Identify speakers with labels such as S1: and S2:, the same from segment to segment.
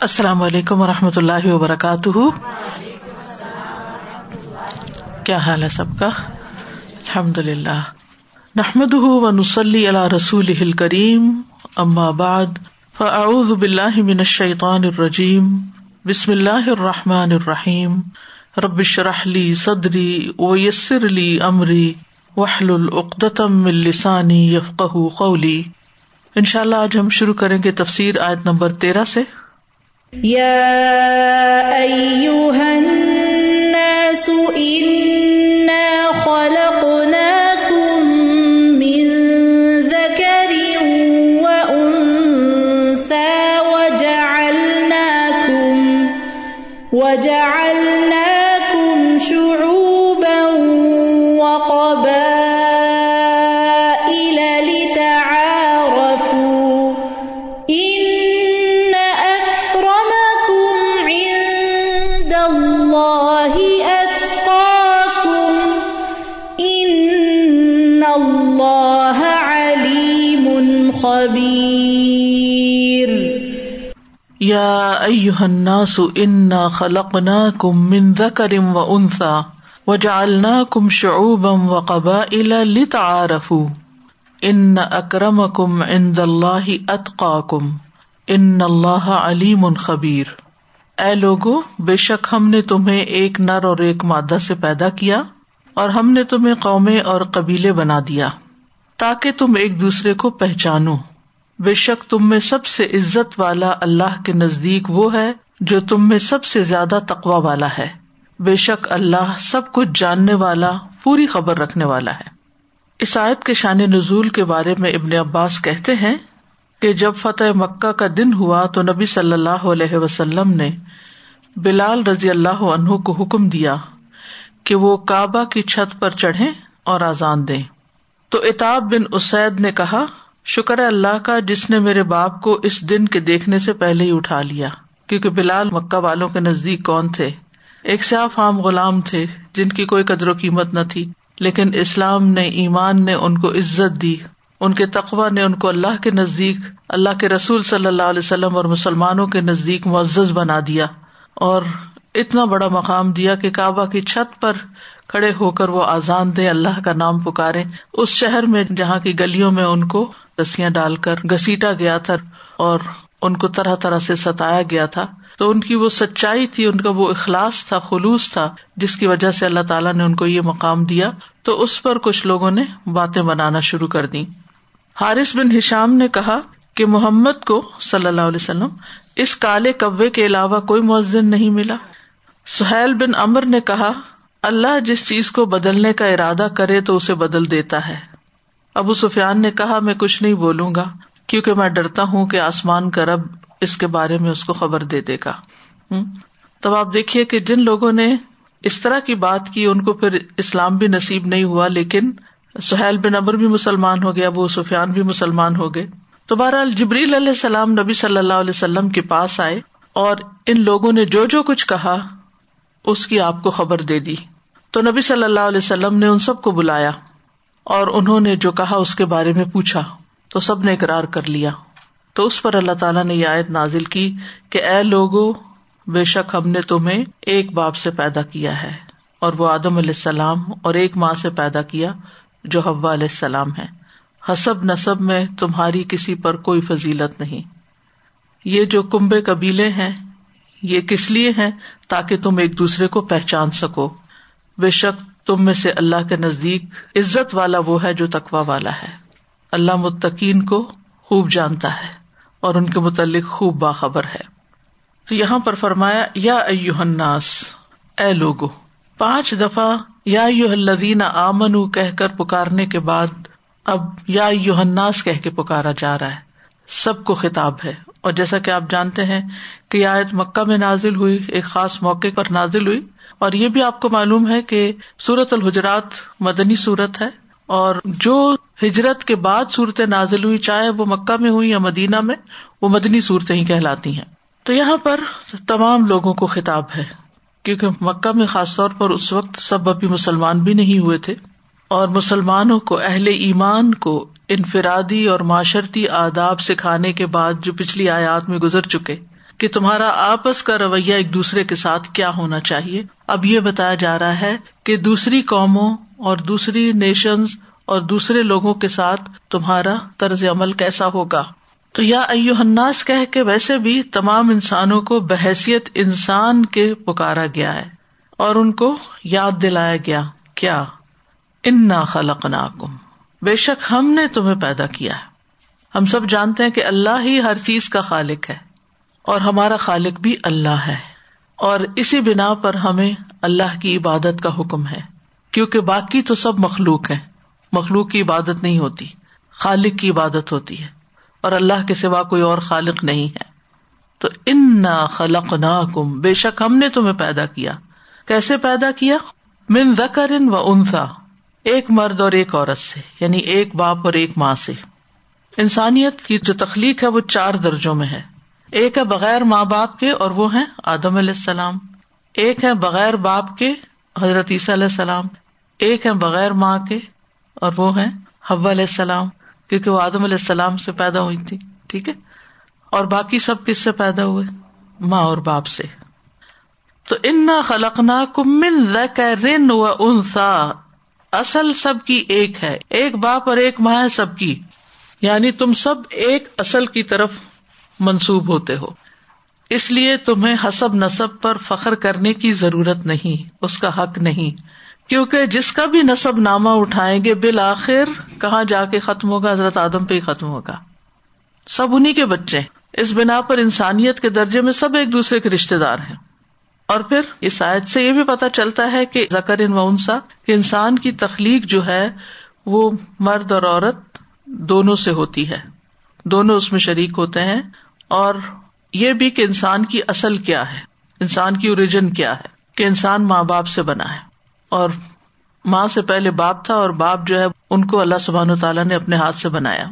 S1: السلام علیکم و رحمۃ اللہ وبرکاتہ۔ کیا حال ہے سب کا؟ الحمد للہ نحمد نسلی اللہ رسول کریم بعد، فاعوذ باللہ من الشیطان الرجیم۔ بسم اللہ الرحمٰن الرحیم۔ ربش رحلی صدری و یسر علی عمری وحل العقدم السانی یفق قولی۔ ان شاء اللہ آج ہم شروع کریں گے تفسیر آیت نمبر تیرہ سے۔ الناس انا خلقناكم من ذكر وانثى وجعلناكم شعوبا وقبائل لتعارفوا ان اکرمکم عند اللہ اتقاکم ان اللہ علیم خبیر اے لوگو، بے شک ہم نے تمہیں ایک نر اور ایک مادہ سے پیدا کیا اور ہم نے تمہیں قومیں اور قبیلے بنا دیا تاکہ تم ایک دوسرے کو پہچانو۔ بے شک تم میں سب سے عزت والا اللہ کے نزدیک وہ ہے جو تم میں سب سے زیادہ تقوا والا ہے۔ بے شک اللہ سب کچھ جاننے والا، پوری خبر رکھنے والا ہے۔ عیسائیت کے شان نزول کے بارے میں ابن عباس کہتے ہیں کہ جب فتح مکہ کا دن ہوا تو نبی صلی اللہ علیہ وسلم نے بلال رضی اللہ عنہ کو حکم دیا کہ وہ کعبہ کی چھت پر چڑھے اور آزان دے تو اتاب بن اسید نے کہا شکر ہے اللہ کا جس نے میرے باپ کو اس دن کے دیکھنے سے پہلے ہی اٹھا لیا، کیونکہ بلال مکہ والوں کے نزدیک کون تھے؟ ایک سیاف عام غلام تھے جن کی کوئی قدر و قیمت نہ تھی، لیکن اسلام نے ایمان نے ان کو عزت دی، ان کے تقوا نے ان کو اللہ کے نزدیک، اللہ کے رسول صلی اللہ علیہ وسلم اور مسلمانوں کے نزدیک معزز بنا دیا اور اتنا بڑا مقام دیا کہ کعبہ کی چھت پر کھڑے ہو کر وہ آزان دے اللہ کا نام پکارے اس شہر میں جہاں کی گلیوں میں ان کو رسیاں ڈال کر گسیٹا گیا تھا اور ان کو طرح طرح سے ستایا گیا تھا۔ تو ان کی وہ سچائی تھی، ان کا وہ اخلاص تھا، خلوص تھا، جس کی وجہ سے اللہ تعالیٰ نے ان کو یہ مقام دیا۔ تو اس پر کچھ لوگوں نے باتیں بنانا شروع کر دی حارث بن ہشام نے کہا کہ محمد کو صلی اللہ علیہ وسلم اس کالے کبے کے علاوہ کوئی مؤذن نہیں ملا۔ سہیل بن امر نے کہا، اللہ جس چیز کو بدلنے کا ارادہ کرے تو اسے بدل دیتا ہے۔ ابو سفیان نے کہا، میں کچھ نہیں بولوں گا، کیونکہ میں ڈرتا ہوں کہ آسمان کا رب اس کے بارے میں اس کو خبر دے دے گا۔ تب آپ دیکھیے کہ جن لوگوں نے اس طرح کی بات کی، ان کو پھر اسلام بھی نصیب نہیں ہوا، لیکن سہیل بن ابر بھی مسلمان ہو گیا ابو سفیان بھی مسلمان ہو گئے۔ تو بہرحال جبریل علیہ السلام نبی صلی اللہ علیہ وسلم کے پاس آئے اور ان لوگوں نے جو جو کچھ کہا، اس کی آپ کو خبر دے دی۔ تو نبی صلی اللہ علیہ وسلم نے ان سب کو بلایا۔ اور انہوں نے جو کہا اس کے بارے میں پوچھا، تو سب نے اقرار کر لیا۔ تو اس پر اللہ تعالیٰ نے یہ آیت نازل کی کہ، اے لوگو، بے شک ہم نے تمہیں ایک باپ سے پیدا کیا ہے، اور وہ آدم علیہ السلام اور ایک ماں سے پیدا کیا جو حوا علیہ السلام ہے۔ حسب نصب میں تمہاری کسی پر کوئی فضیلت نہیں۔ یہ جو کمبے قبیلے ہیں، یہ کس لیے ہیں تاکہ تم ایک دوسرے کو پہچان سکو؟ بے شک تم میں سے اللہ کے نزدیک عزت والا وہ ہے جو تقوا والا ہے۔ اللہ متقین کو خوب جانتا ہے اور ان کے متعلق خوب باخبر ہے۔ تو یہاں پر فرمایا، یا الناس، اے لوگو، پانچ دفعہ یا الذین آمن کہہ کر پکارنے کے بعد اب یا الناس کہہ کے پکارا جا رہا ہے۔ سب کو خطاب ہے۔ اور جیسا کہ آپ جانتے ہیں کہ آیت مکہ میں نازل ہوئی، ایک خاص موقع پر نازل ہوئی۔ اور یہ بھی آپ کو معلوم ہے کہ سورت الحجرات مدنی صورت ہے اور جو ہجرت کے بعد صورتیں نازل ہوئی، چاہے وہ مکہ میں ہوئی یا مدینہ میں، وہ مدنی صورتیں ہی کہلاتی ہیں۔ تو یہاں پر تمام لوگوں کو خطاب ہے، کیونکہ مکہ میں خاص طور پر اس وقت سب ابھی مسلمان بھی نہیں ہوئے تھے اور مسلمانوں کو، اہل ایمان کو انفرادی اور معاشرتی آداب سکھانے کے بعد جو پچھلی آیات میں گزر چکے کہ تمہارا آپس کا رویہ ایک دوسرے کے ساتھ کیا ہونا چاہیے؟ اب یہ بتایا جا رہا ہے کہ دوسری قوموں اور دوسری نیشنز اور دوسرے لوگوں کے ساتھ تمہارا طرز عمل کیسا ہوگا؟ تو یا ایو الناس کہہ کے ویسے بھی تمام انسانوں کو بحثیت انسان کے پکارا گیا ہے اور ان کو یاد دلایا گیا، کیا؟ انا خلق ناکم بے شک ہم نے تمہیں پیدا کیا ہے۔ ہم سب جانتے ہیں کہ اللہ ہی ہر چیز کا خالق ہے۔ اور ہمارا خالق بھی اللہ ہے۔ اور اسی بنا پر ہمیں اللہ کی عبادت کا حکم ہے۔ کیونکہ باقی تو سب مخلوق ہے مخلوق کی عبادت نہیں ہوتی۔ خالق کی عبادت ہوتی ہے۔ اور اللہ کے سوا کوئی اور خالق نہیں ہے۔ تو ان خلق نا کم بے شک ہم نے تمہیں پیدا کیا۔ کیسے پیدا کیا؟ من زکر و انسا ایک مرد اور ایک عورت سے یعنی ایک باپ اور ایک ماں سے۔ انسانیت کی جو تخلیق ہے وہ چار درجوں میں ہے۔ ایک ہے بغیر ماں باپ کے اور وہ ہے آدم علیہ السلام۔ ایک ہے بغیر باپ کے حضرت عیسیٰ علیہ السلام۔ ایک ہے بغیر ماں کے اور وہ ہے حب علیہ السلام، کیونکہ وہ آدم علیہ السلام سے پیدا ہوئی تھی، ٹھیک ہے؟ اور باقی سب کس سے پیدا ہوئے؟ ماں اور باپ سے۔ تو انا خلقنا کمن رن و انسا اصل سب کی ایک ہے، ایک باپ اور ایک ماں ہے سب کی۔ یعنی تم سب ایک اصل کی طرف منسوب ہوتے ہو۔ اس لیے تمہیں حسب نصب پر فخر کرنے کی ضرورت نہیں، اس کا حق نہیں۔ کیونکہ جس کا بھی نصب نامہ اٹھائیں گے، بالآخر کہاں جا کے ختم ہوگا؟ حضرت آدم پہ ہی ختم ہوگا۔ سب انہیں کے بچے اس بنا پر انسانیت کے درجے میں سب ایک دوسرے کے رشتے دار ہیں۔ اور پھر اس آیت سے یہ بھی پتا چلتا ہے کہ زکر ان ونسا کہ انسان کی تخلیق جو ہے، وہ مرد اور عورت دونوں سے ہوتی ہے۔ دونوں اس میں شریک ہوتے ہیں۔ اور یہ بھی کہ انسان کی اصل کیا ہے؟ انسان کی اوریجن کیا ہے؟ کہ انسان ماں باپ سے بنا ہے۔ اور ماں سے پہلے باپ تھا اور باپ جو ہے ان کو اللہ سبحان تعالیٰ نے اپنے ہاتھ سے بنایا۔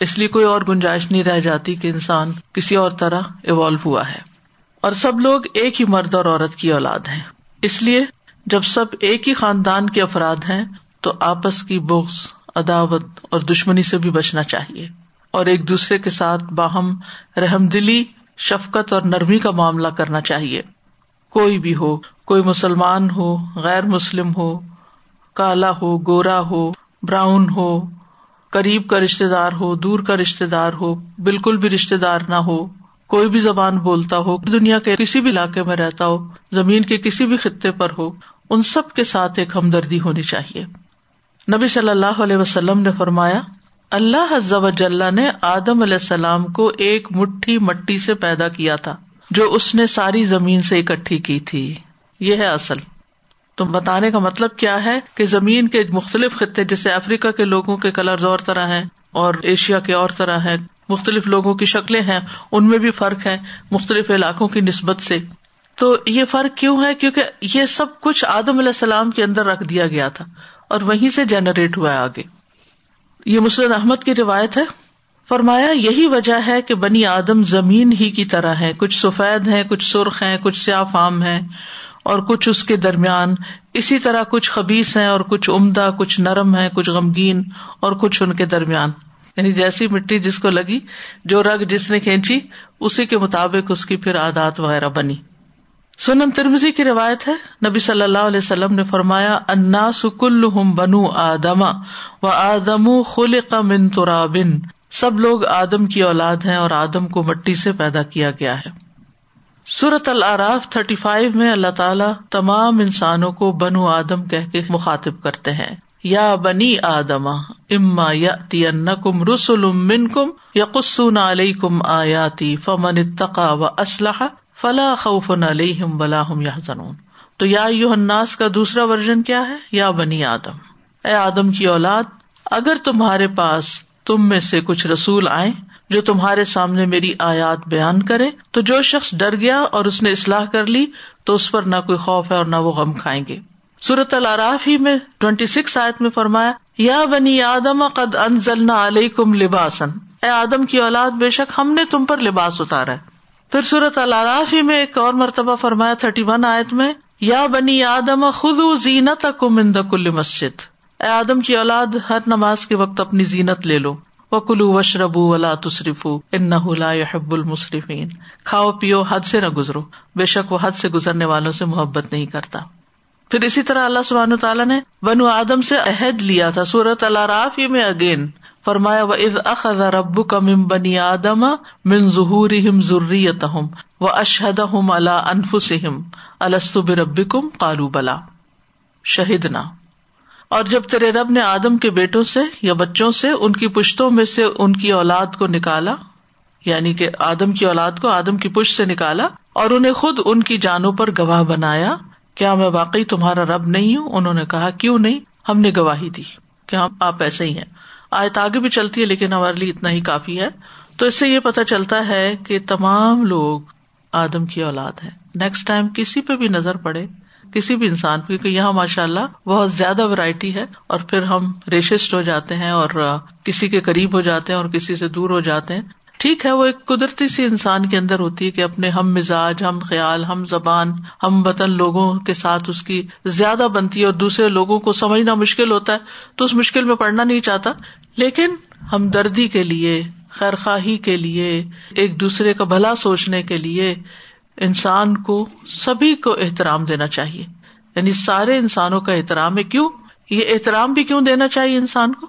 S1: اس لیے کوئی اور گنجائش نہیں رہ جاتی کہ انسان کسی اور طرح ایوالو ہوا ہے۔ اور سب لوگ ایک ہی مرد اور عورت کی اولاد ہیں۔ اس لیے جب سب ایک ہی خاندان کے افراد ہیں تو آپس کی بکس عداوت اور دشمنی سے بھی بچنا چاہیے۔ اور ایک دوسرے کے ساتھ باہم رحم دلی، شفقت اور نرمی کا معاملہ کرنا چاہیے۔ کوئی بھی ہو، کوئی مسلمان ہو، غیر مسلم ہو، کالا ہو، گورا ہو، براؤن ہو، قریب کا رشتے دار ہو، دور کا رشتے دار ہو، بالکل بھی رشتے دار نہ ہو، کوئی بھی زبان بولتا ہو، دنیا کے کسی بھی علاقے میں رہتا ہو، زمین کے کسی بھی خطے پر ہو، ان سب کے ساتھ ایک ہمدردی ہونی چاہیے۔ نبی صلی اللہ علیہ وسلم نے فرمایا اللہ حضب نے آدم علیہ السلام کو ایک مٹھی مٹی سے پیدا کیا تھا، جو اس نے ساری زمین سے اکٹھی کی تھی۔ یہ ہے اصل۔ تو بتانے کا مطلب کیا ہے کہ زمین کے مختلف خطے، جیسے افریقہ کے لوگوں کے کلر اور طرح ہیں اور ایشیا کے اور طرح ہیں، مختلف لوگوں کی شکلیں ہیں، ان میں بھی فرق ہے مختلف علاقوں کی نسبت سے۔ تو یہ فرق کیوں ہے؟ کیونکہ یہ سب کچھ آدم علیہ السلام کے اندر رکھ دیا گیا تھا اور وہیں سے جنریٹ ہوا ہے آگے۔ یہ مسرد احمد کی روایت ہے۔ فرمایا، یہی وجہ ہے کہ بنی آدم زمین ہی کی طرح ہے کچھ سفید ہے کچھ سرخ ہے کچھ سیاہ فام ہے اور کچھ اس کے درمیان اسی طرح کچھ خبیص ہیں اور کچھ عمدہ، کچھ نرم ہے کچھ غمگین اور کچھ ان کے درمیان۔ یعنی جیسی مٹی جس کو لگی، جو رگ جس نے کھینچی، اسی کے مطابق اس کی پھر عادات وغیرہ بنی۔ سنن ترمزی کی روایت ہے۔ نبی صلی اللہ علیہ وسلم نے فرمایا انا سکل ہم بنو آدما و آدم خل من ترابن۔ سب لوگ آدم کی اولاد ہیں اور آدم کو مٹی سے پیدا کیا گیا ہے۔ سورت العراف تھرٹی فائیو میں اللہ تعالیٰ تمام انسانوں کو بنو آدم کہ مخاطب کرتے ہیں۔ یا بنی آدما اما یا کم رسول من کم یا قسون علیہ کم آیاتی فمن تقا و اسلح فلاح خوف علیہم بلاحم یا زنون تو یا یو الناس کا دوسرا ورژن کیا ہے؟ یا بنی آدم. اے آدم کی اولاد، اگر تمہارے پاس تم میں سے کچھ رسول آئے جو تمہارے سامنے میری آیات بیان کرے، تو جو شخص ڈر گیا اور اس نے اصلاح کر لی، تو اس پر نہ کوئی خوف ہے اور نہ وہ غم کھائیں گے. سورت العراف ہی میں ٹوینٹی سکس آیت میں فرمایا، یا بنی آدم، قد انزلنا علیہ کم لباسن اے آدم کی اولاد، بے شک ہم نے تم پر لباس اتارا ہے۔ پھر سورت العراف ہی میں ایک اور مرتبہ فرمایا تھرٹی ون آیت میں، یا بنی آدم خود زینت کم ان کل مسجد۔ اے آدم کی اولاد، ہر نماز کے وقت اپنی زینت لے لو۔ وکلو وشربو ولا تصرف ان يحب المصرفین کھاؤ، پیو، حد سے نہ گزرو۔ بے شک وہ حد سے گزرنے والوں سے محبت نہیں کرتا۔ پھر اسی طرح اللہ سبحان تعالیٰ نے بنو آدم سے عہد لیا تھا سورت اللہ راف میں اگین فرمایا و از اخذ رب کا مم بنی آدم من ظہور ضروریت و اشہد ہم اللہ انفسم السطب رب کم کالو بلا شہیدنا اور جب تیرے رب نے آدم کے بیٹوں سے یا بچوں سے ان کی پشتوں میں سے ان کی اولاد کو نکالا یعنی کہ آدم کی اولاد کو آدم کی پشت سے نکالا، اور انہیں خود ان کی جانوں پر گواہ بنایا، کیا میں واقعی تمہارا رب نہیں ہوں؟ انہوں نے کہا، کیوں نہیں؟ ہم نے گواہی دی کہ ہم آپ ایسے ہی ہیں۔ آیت آگے بھی چلتی ہے لیکن ہمارے لیے اتنا ہی کافی ہے۔ تو اس سے یہ پتا چلتا ہے کہ تمام لوگ آدم کی اولاد ہے نیکسٹ ٹائم کسی پہ بھی نظر پڑے، کسی بھی انسان پہ، کیونکہ یہاں ماشاء اللہ بہت زیادہ ورائٹی ہے اور پھر ہم ریشسٹ ہو جاتے ہیں اور کسی کے قریب ہو جاتے ہیں اور کسی سے دور ہو جاتے ہیں۔ ٹھیک ہے، وہ ایک قدرتی سی انسان کے اندر ہوتی ہے کہ اپنے ہم مزاج، ہم خیال، ہم زبان، ہم وطن لوگوں کے ساتھ اس کی زیادہ بنتی ہے اور دوسرے لوگوں کو سمجھنا مشکل ہوتا ہے، تو اس مشکل میں پڑنا نہیں چاہتا۔ لیکن ہم دردی کے لیے خیر خواہی کے لیے، ایک دوسرے کا بھلا سوچنے کے لیے انسان کو سبھی کو احترام دینا چاہیے۔ یعنی سارے انسانوں کا احترام ہے۔ کیوں؟ یہ احترام بھی کیوں دینا چاہیے انسان کو؟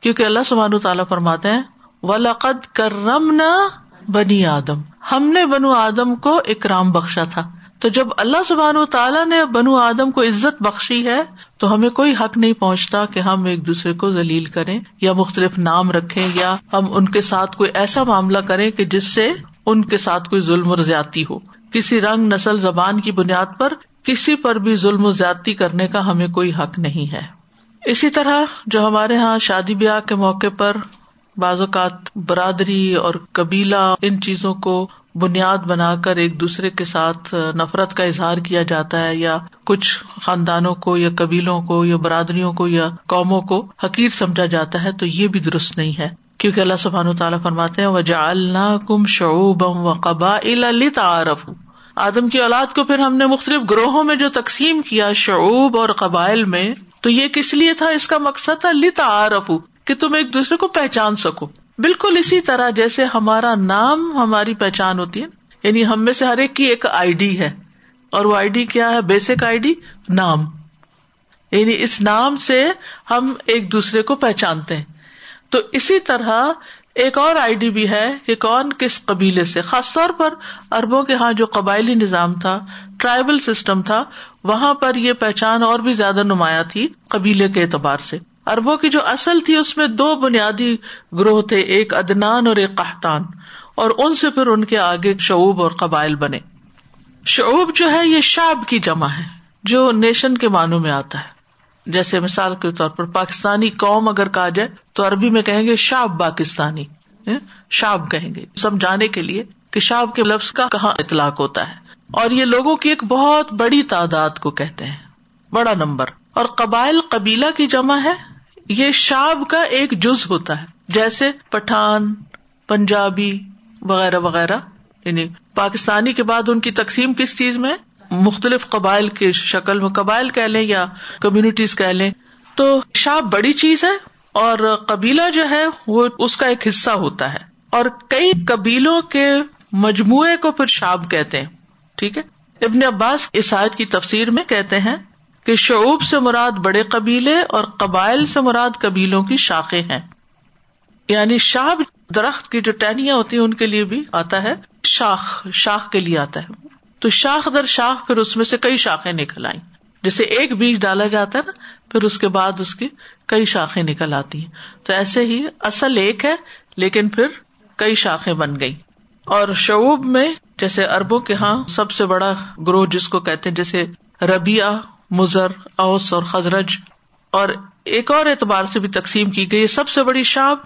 S1: کیونکہ اللہ سبحان تعالیٰ فرماتے ہیں ولقد کرم نہ بنی آدم۔ ہم نے بنو آدم کو اکرام بخشا تھا۔ تو جب اللہ سبحان و تعالیٰ نے بنو آدم کو عزت بخشی ہے، تو ہمیں کوئی حق نہیں پہنچتا کہ ہم ایک دوسرے کو ذلیل کریں یا مختلف نام رکھیں یا ہم ان کے ساتھ کوئی ایسا معاملہ کریں کہ جس سے ان کے ساتھ کوئی ظلم و زیادتی ہو۔ کسی رنگ نسل زبان کی بنیاد پر کسی پر بھی ظلم و زیادتی کرنے کا ہمیں کوئی حق نہیں ہے۔ اسی طرح جو ہمارے یہاں شادی بیاہ کے موقع پر بعض اوقات برادری اور قبیلہ ان چیزوں کو بنیاد بنا کر ایک دوسرے کے ساتھ نفرت کا اظہار کیا جاتا ہے، یا کچھ خاندانوں کو، یا قبیلوں کو، یا برادریوں کو، یا قوموں کو حقیر سمجھا جاتا ہے، تو یہ بھی درست نہیں ہے۔ کیونکہ اللہ سبحان و تعالیٰ فرماتے ہیں وجا کم شعوبم و قبا تعارف آدم کی اولاد کو پھر ہم نے مختلف گروہوں میں جو تقسیم کیا شعوب اور قبائل میں، تو یہ کس لیے تھا؟ اس کا مقصد تھا لتعارف کہ تم ایک دوسرے کو پہچان سکو۔ بالکل اسی طرح جیسے ہمارا نام ہماری پہچان ہوتی ہے یعنی ہم میں سے ہر ایک کی ایک آئی ڈی ہے۔ اور وہ آئی ڈی کیا ہے؟ بیسک آئی ڈی، نام۔ یعنی اس نام سے ہم ایک دوسرے کو پہچانتے ہیں۔ تو اسی طرح ایک اور آئی ڈی بھی ہے کہ کون کس قبیلے سے۔ خاص طور پر اربوں کے ہاں جو قبائلی نظام تھا، ٹرائبل سسٹم تھا، وہاں پر یہ پہچان اور بھی زیادہ نمایاں تھی قبیلے کے اعتبار سے۔ اربوں کی جو اصل تھی اس میں دو بنیادی گروہ تھے، ایک ادنان اور ایک قحطان، اور ان سے پھر ان کے آگے شعوب اور قبائل بنے۔ شعوب جو ہے، یہ شاب کی جمع ہے، جو نیشن کے معنوں میں آتا ہے۔ جیسے مثال کے طور پر پاکستانی قوم اگر کہا جائے، تو عربی میں کہیں گے شاب پاکستانی ہاں، شاب کہیں گے۔ سمجھانے کے لیے کہ شاب کے لفظ کا کہاں اطلاق ہوتا ہے۔ اور یہ لوگوں کی ایک بہت بڑی تعداد کو کہتے ہیں، بڑا نمبر۔ اور قبائل قبیلہ کی جمع ہے یہ شاب کا ایک جز ہوتا ہے۔ جیسے پٹھان، پنجابی وغیرہ وغیرہ۔ یعنی پاکستانی کے بعد ان کی تقسیم کس چیز میں؟ مختلف قبائل کی شکل میں، قبائل کہہ لیں یا کمیونٹیز کہہ لیں۔ تو شاپ بڑی چیز ہے اور قبیلہ جو ہے وہ اس کا ایک حصہ ہوتا ہے۔ اور کئی قبیلوں کے مجموعے کو پھر شاب کہتے ہیں۔ ٹھیک ہے؟ ابن عباس عیسائیت کی تفسیر میں کہتے ہیں کہ شعوب سے مراد بڑے قبیلے اور قبائل سے مراد قبیلوں کی شاخیں ہیں۔ یعنی شاہ درخت کی جو ٹہنیاں ہوتی ہیں ان کے لیے بھی آتا ہے، شاخ شاخ کے لیے آتا ہے۔ تو شاخ در شاخ پھر اس میں سے کئی شاخیں نکل آئی جیسے ایک بیج ڈالا جاتا ہے نا، پھر اس کے بعد اس کی کئی شاخیں نکل آتی ہیں۔ تو ایسے ہی اصل ایک ہے، لیکن پھر کئی شاخیں بن گئی اور شعوب میں جیسے اربوں کے ہاں سب سے بڑا گروہ جس کو کہتے ہیں، جیسے ربیا مزر اوس اور خزرج، اور ایک اور اعتبار سے بھی تقسیم کی گئی سب سے بڑی شاب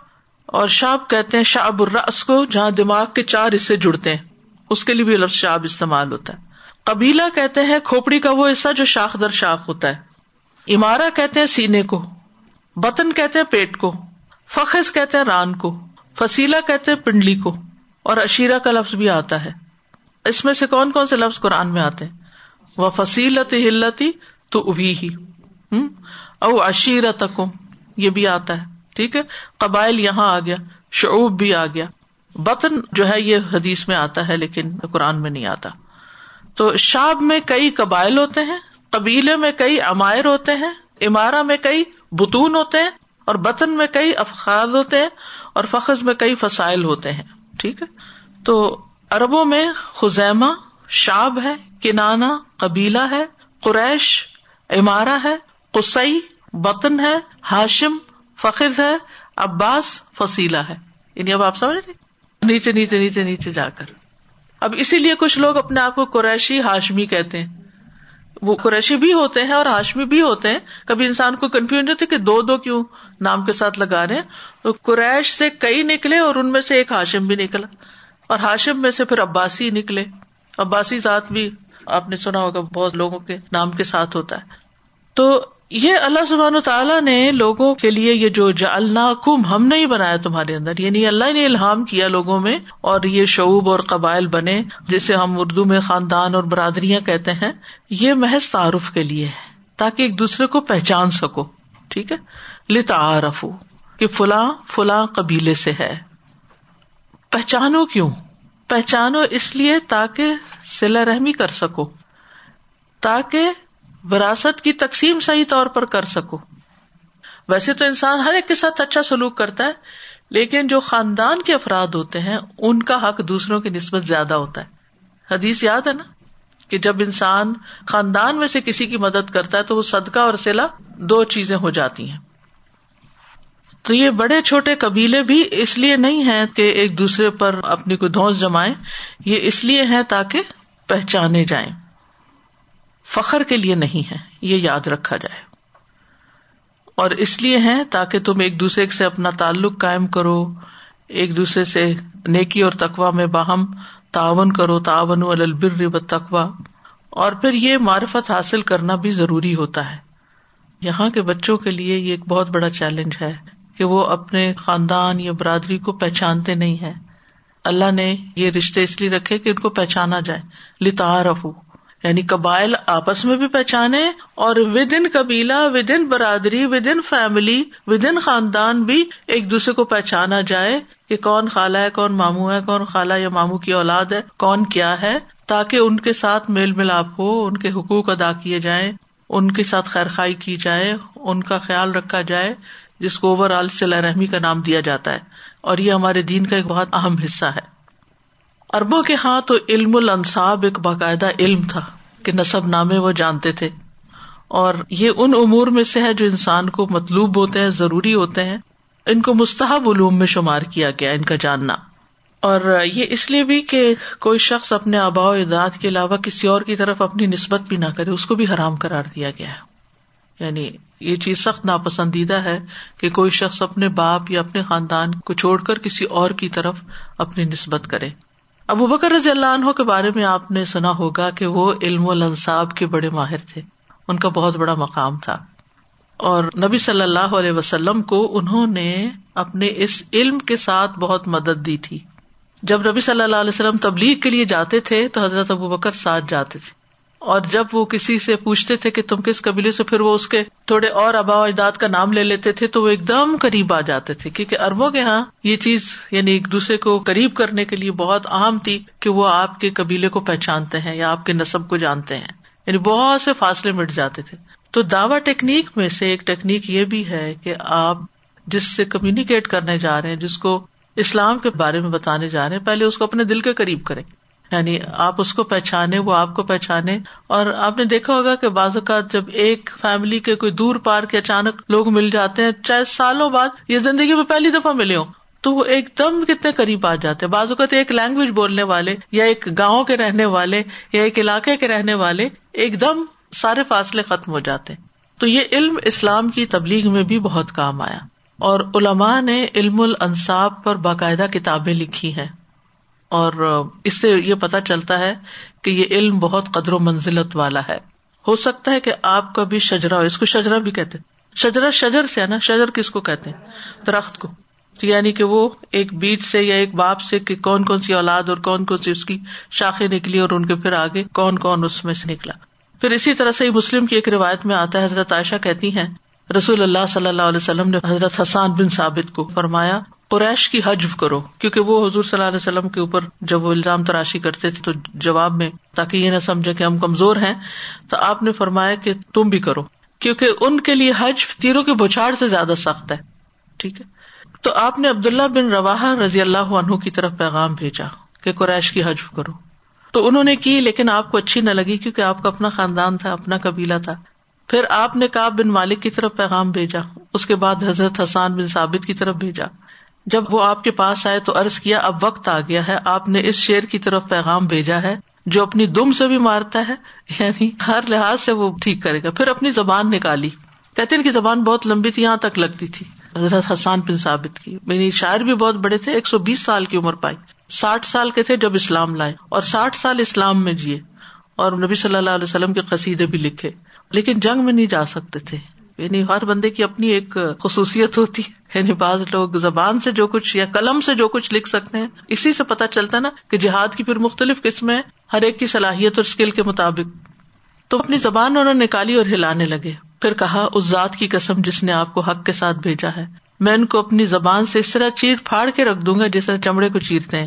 S1: اور شاب کہتے ہیں شاب الرس کو، جہاں دماغ کے چار حصے جڑتے ہیں، اس کے لیے بھی لفظ شاب استعمال ہوتا ہے۔ قبیلہ کہتے ہیں کھوپڑی کا وہ حصہ جو شاخ در شاخ ہوتا ہے۔ امارا کہتے ہیں سینے کو۔ بتن کہتے ہیں پیٹ کو۔ فخص کہتے ہیں ران کو۔ فصیلا کہتے ہیں پنڈلی کو۔ اور اشیرا کا لفظ بھی آتا ہے۔ اس میں سے کون کون سے لفظ قرآن میں آتے ہیں؟ وہ فصیلت ہلتی تو اوی ہی او اشیرت یہ بھی آتا ہے، ٹھیک ہے؟ قبائل یہاں آ گیا، شعوب بھی آ گیا۔ بطن جو ہے، یہ حدیث میں آتا ہے، لیکن قرآن میں نہیں آتا۔ تو شاب میں کئی قبائل ہوتے ہیں، قبیلے میں کئی امائر ہوتے ہیں امارا میں کئی بتون ہوتے ہیں، اور بطن میں کئی افخاذ ہوتے ہیں، اور فخذ میں کئی فسائل ہوتے ہیں، ٹھیک ہے؟ تو اربوں میں خزیمہ شاب ہے کنانا قبیلہ ہے، قریش امارا ہے قسئی بطن ہے، ہاشم فخر ہے، عباس فصیلا ہے۔ یعنی اب آپ سمجھ رہے نیچے نیچے نیچے نیچے جا کر۔ اب اسی لیے کچھ لوگ اپنے آپ کو قریشی ہاشمی کہتے ہیں۔ وہ قریشی بھی ہوتے ہیں اور ہاشمی بھی ہوتے ہیں۔ کبھی انسان کو کنفیوژ ہوتے کہ دو دو کیوں نام کے ساتھ لگا رہے ہیں۔ تو قریش سے کئی نکلے اور ان میں سے ایک ہاشم بھی نکلا۔ اور ہاشم میں سے پھر عباسی نکلے۔ عباسی ذات بھی آپ نے سنا ہوگا، بہت لوگوں کے نام کے ساتھ ہوتا ہے۔ تو یہ اللہ سبحان و تعالیٰ نے لوگوں کے لیے یہ جو جلنا کم ہم نہیں بنایا تمہارے اندر۔ یعنی اللہ نے الحام کیا لوگوں میں اور یہ شعوب اور قبائل بنے، جسے ہم اردو میں خاندان اور برادریاں کہتے ہیں۔ یہ محض تعارف کے لیے ہے، تاکہ ایک دوسرے کو پہچان سکو۔ ٹھیک ہے؟ لتعارف کہ فلاں فلاں قبیلے سے ہے۔ پہچانو کیوں؟ پہچانو اس لیے تاکہ سلا رحمی کر سکو، تاکہ وراثت کی تقسیم صحیح طور پر کر سکو۔ ویسے تو انسان ہر ایک کے ساتھ اچھا سلوک کرتا ہے، لیکن جو خاندان کے افراد ہوتے ہیں، ان کا حق دوسروں کی نسبت زیادہ ہوتا ہے۔ حدیث یاد ہے نا کہ جب انسان خاندان میں سے کسی کی مدد کرتا ہے تو وہ صدقہ اور سلا دو چیزیں ہو جاتی ہیں۔ تو یہ بڑے چھوٹے قبیلے بھی اس لیے نہیں ہے کہ ایک دوسرے پر اپنی کوئی دھوس جمائے یہ اس لیے ہے تاکہ پہچانے جائیں۔ فخر کے لیے نہیں ہے یہ یاد رکھا جائے۔ اور اس لیے ہے تاکہ تم ایک دوسرے سے اپنا تعلق قائم کرو، ایک دوسرے سے نیکی اور تقوا میں باہم تعاون کرو تعاون البر تقوا اور پھر یہ معرفت حاصل کرنا بھی ضروری ہوتا ہے۔ یہاں کے بچوں کے لیے یہ ایک بہت بڑا چیلنج ہے۔ کہ وہ اپنے خاندان یا برادری کو پہچانتے نہیں ہے اللہ نے یہ رشتے اس لیے رکھے کہ ان کو پہچانا جائے۔ لتا رفو یعنی قبائل آپس میں بھی پہچانے اور ود ان قبیلہ ود ان برادری within family within خاندان بھی ایک دوسرے کو پہچانا جائے کہ کون خالہ ہے، کون مامو ہے، کون خالہ یا مامو کی اولاد ہے، کون کیا ہے، تاکہ ان کے ساتھ میل ملاپ ہو، ان کے حقوق ادا کیے جائیں، ان کے ساتھ خیر خائی کی جائے، ان کا خیال رکھا جائے۔ جس کو اوور آل صلاح رحمی کا نام دیا جاتا ہے اور یہ ہمارے دین کا ایک بہت اہم حصہ ہے۔ اربوں کے ہاں تو علم الانصاب ایک باقاعدہ علم تھا کہ نصب نامے وہ جانتے تھے۔ اور یہ ان امور میں سے ہے جو انسان کو مطلوب ہوتے ہیں، ضروری ہوتے ہیں۔ ان کو مستحب علوم میں شمار کیا گیا، ان کا جاننا۔ اور یہ اس لیے بھی کہ کوئی شخص اپنے آبا و اجداد کے علاوہ کسی اور کی طرف اپنی نسبت بھی نہ کرے، اس کو بھی حرام قرار دیا گیا ہے۔ یعنی یہ چیز سخت ناپسندیدہ ہے کہ کوئی شخص اپنے باپ یا اپنے خاندان کو چھوڑ کر کسی اور کی طرف اپنی نسبت کرے۔ ابو بکر رضی اللہ عنہ کے بارے میں آپ نے سنا ہوگا کہ وہ علم الصاب کے بڑے ماہر تھے۔ ان کا بہت بڑا مقام تھا۔ اور نبی صلی اللہ علیہ وسلم کو انہوں نے اپنے اس علم کے ساتھ بہت مدد دی تھی۔ جب نبی صلی اللہ علیہ وسلم تبلیغ کے لیے جاتے تھے تو حضرت ابو بکر ساتھ جاتے تھے۔ اور جب وہ کسی سے پوچھتے تھے کہ تم کس قبیلے سے، پھر وہ اس کے تھوڑے اور ابا اجداد کا نام لے لیتے تھے، تو وہ ایک دم قریب آ جاتے تھے، کیونکہ اربوں کے یہاں یہ چیز یعنی ایک دوسرے کو قریب کرنے کے لیے بہت اہم تھی کہ وہ آپ کے قبیلے کو پہچانتے ہیں یا آپ کے نصب کو جانتے ہیں۔ یعنی بہت سے فاصلے مٹ جاتے تھے۔ تو دعوی ٹیکنیک میں سے ایک ٹیکنیک یہ بھی ہے کہ آپ جس سے کمیونیکیٹ کرنے جا رہے ہیں، جس کو اسلام کے بارے میں بتانے جا رہے ہیں، پہلے اس کو اپنے دل کے قریب کریں۔ یعنی آپ اس کو پہچانے، وہ آپ کو پہچانے۔ اور آپ نے دیکھا ہوگا کہ بعض اوقات جب ایک فیملی کے کوئی دور پار کے اچانک لوگ مل جاتے ہیں، چاہے سالوں بعد یہ زندگی میں پہلی دفعہ ملے ہوں، تو وہ ایک دم کتنے قریب آ جاتے ہیں۔ بعض اوقات ایک لینگویج بولنے والے یا ایک گاؤں کے رہنے والے یا ایک علاقے کے رہنے والے ایک دم سارے فاصلے ختم ہو جاتے تو یہ علم اسلام کی تبلیغ میں بھی بہت کام آیا۔ اور علماء نے علم الانصاب پر باقاعدہ کتابیں لکھی ہیں۔ اور اس سے یہ پتا چلتا ہے کہ یہ علم بہت قدر و منزلت والا ہے۔ ہو سکتا ہے کہ آپ کا بھی شجرا ہو۔ اس کو شجرا بھی کہتے شجرا شجر سے ہے نا۔ شجر کس کو کہتے ہیں؟ درخت کو۔ یعنی کہ وہ ایک بیج سے یا ایک باپ سے کہ کون کون سی اولاد اور کون کون سی اس کی شاخیں نکلی اور ان کے پھر آگے کون کون اس میں سے نکلا۔ پھر اسی طرح سے مسلم کی ایک روایت میں آتا ہے۔ حضرت عائشہ کہتی ہیں، رسول اللہ صلی اللہ علیہ وسلم نے حضرت حسان بن ثابت کو فرمایا قریش کی حجف کرو، کیونکہ وہ حضور صلی اللہ علیہ وسلم کے اوپر جب وہ الزام تراشی کرتے تھے تو جواب میں، تاکہ یہ نہ سمجھے کہ ہم کمزور ہیں، تو آپ نے فرمایا کہ تم بھی کرو، کیونکہ ان کے لیے حج تیروں کے بچھاڑ سے زیادہ سخت ہے۔ ٹھیک ہے؟ تو آپ نے عبداللہ بن روا رضی اللہ عنہ کی طرف پیغام بھیجا کہ قریش کی حجف کرو۔ تو انہوں نے کی، لیکن آپ کو اچھی نہ لگی کیونکہ آپ کا اپنا خاندان تھا، اپنا قبیلہ تھا۔ پھر آپ نے کاب بن مالک کی طرف پیغام بھیجا، اس کے بعد حضرت حسان بن ثابت کی طرف بھیجا۔ جب وہ آپ کے پاس آئے تو ارض کیا، اب وقت آ گیا ہے، آپ نے اس شیر کی طرف پیغام بھیجا ہے جو اپنی دم سے بھی مارتا ہے یعنی ہر لحاظ سے وہ ٹھیک کرے گا۔ پھر اپنی زبان نکالی۔ کہتے ان زبان بہت لمبی تھی، یہاں تک لگتی تھی۔ حضرت حسان بن ثابت کی۔ میری شاعر بھی بہت بڑے تھے، ایک سو بیس سال کی عمر پائی۔ ساٹھ سال کے تھے جب اسلام لائے۔ اور ساٹھ سال اسلام میں جیے۔ اور نبی صلی اللہ علیہ وسلم کے قصیدے بھی لکھے۔ لیکن جنگ میں نہیں جا سکتے تھے۔ یعنی ہر بندے کی اپنی ایک خصوصیت ہوتی ہے۔ یعنی بعض لوگ زبان سے جو کچھ یا قلم سے جو کچھ لکھ سکتے ہیں، اسی سے پتا چلتا نا کہ جہاد کی پھر مختلف قسمیں ہر ایک کی صلاحیت اور اسکل کے مطابق۔ تو اپنی زبان انہوں نے نکالی اور ہلانے لگے۔ پھر کہا، اس ذات کی قسم جس نے آپ کو حق کے ساتھ بھیجا ہے۔ میں ان کو اپنی زبان سے اس طرح چیر پھاڑ کے رکھ دوں گا جس طرح چمڑے کو چیرتے ہیں۔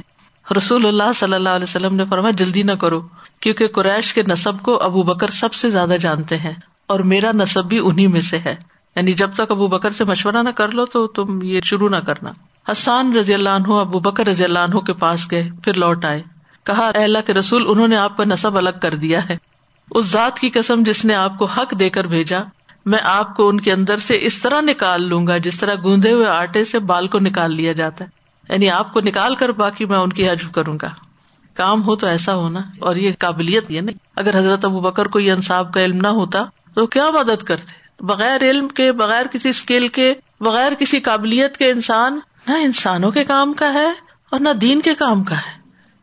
S1: رسول اللہ صلی اللہ علیہ وسلم نے فرمایا، جلدی نہ کرو، کیونکہ قریش کے نصب کو ابو بکر سب سے زیادہ جانتے ہیں۔ اور میرا نصب بھی انہیں میں سے ہے۔ یعنی جب تک ابو بکر سے مشورہ نہ کر لو تو تم یہ شروع نہ کرنا۔ حسان رضی اللہ عنہ، ابو بکر رضی اللہ عنہ کے پاس گئے، پھر لوٹ آئے۔ کہا اللہ کے رسول، انہوں نے آپ کا نصب الگ کر دیا ہے۔ اس ذات کی قسم جس نے آپ کو حق دے کر بھیجا، میں آپ کو ان کے اندر سے اس طرح نکال لوں گا جس طرح گوندے ہوئے آٹے سے بال کو نکال لیا جاتا ہے۔ یعنی آپ کو نکال کر باقی میں ان کی حجف کروں گا۔ کام ہو تو ایسا ہونا، اور یہ قابلیت یہ نہیں۔ اگر حضرت ابو بکر کو یہ انصاف کا علم نہ ہوتا تو کیا مدد کرتے بغیر علم کے، بغیر کسی اسکل کے، بغیر کسی قابلیت کے انسان نہ انسانوں کے کام کا ہے اور نہ دین کے کام کا ہے۔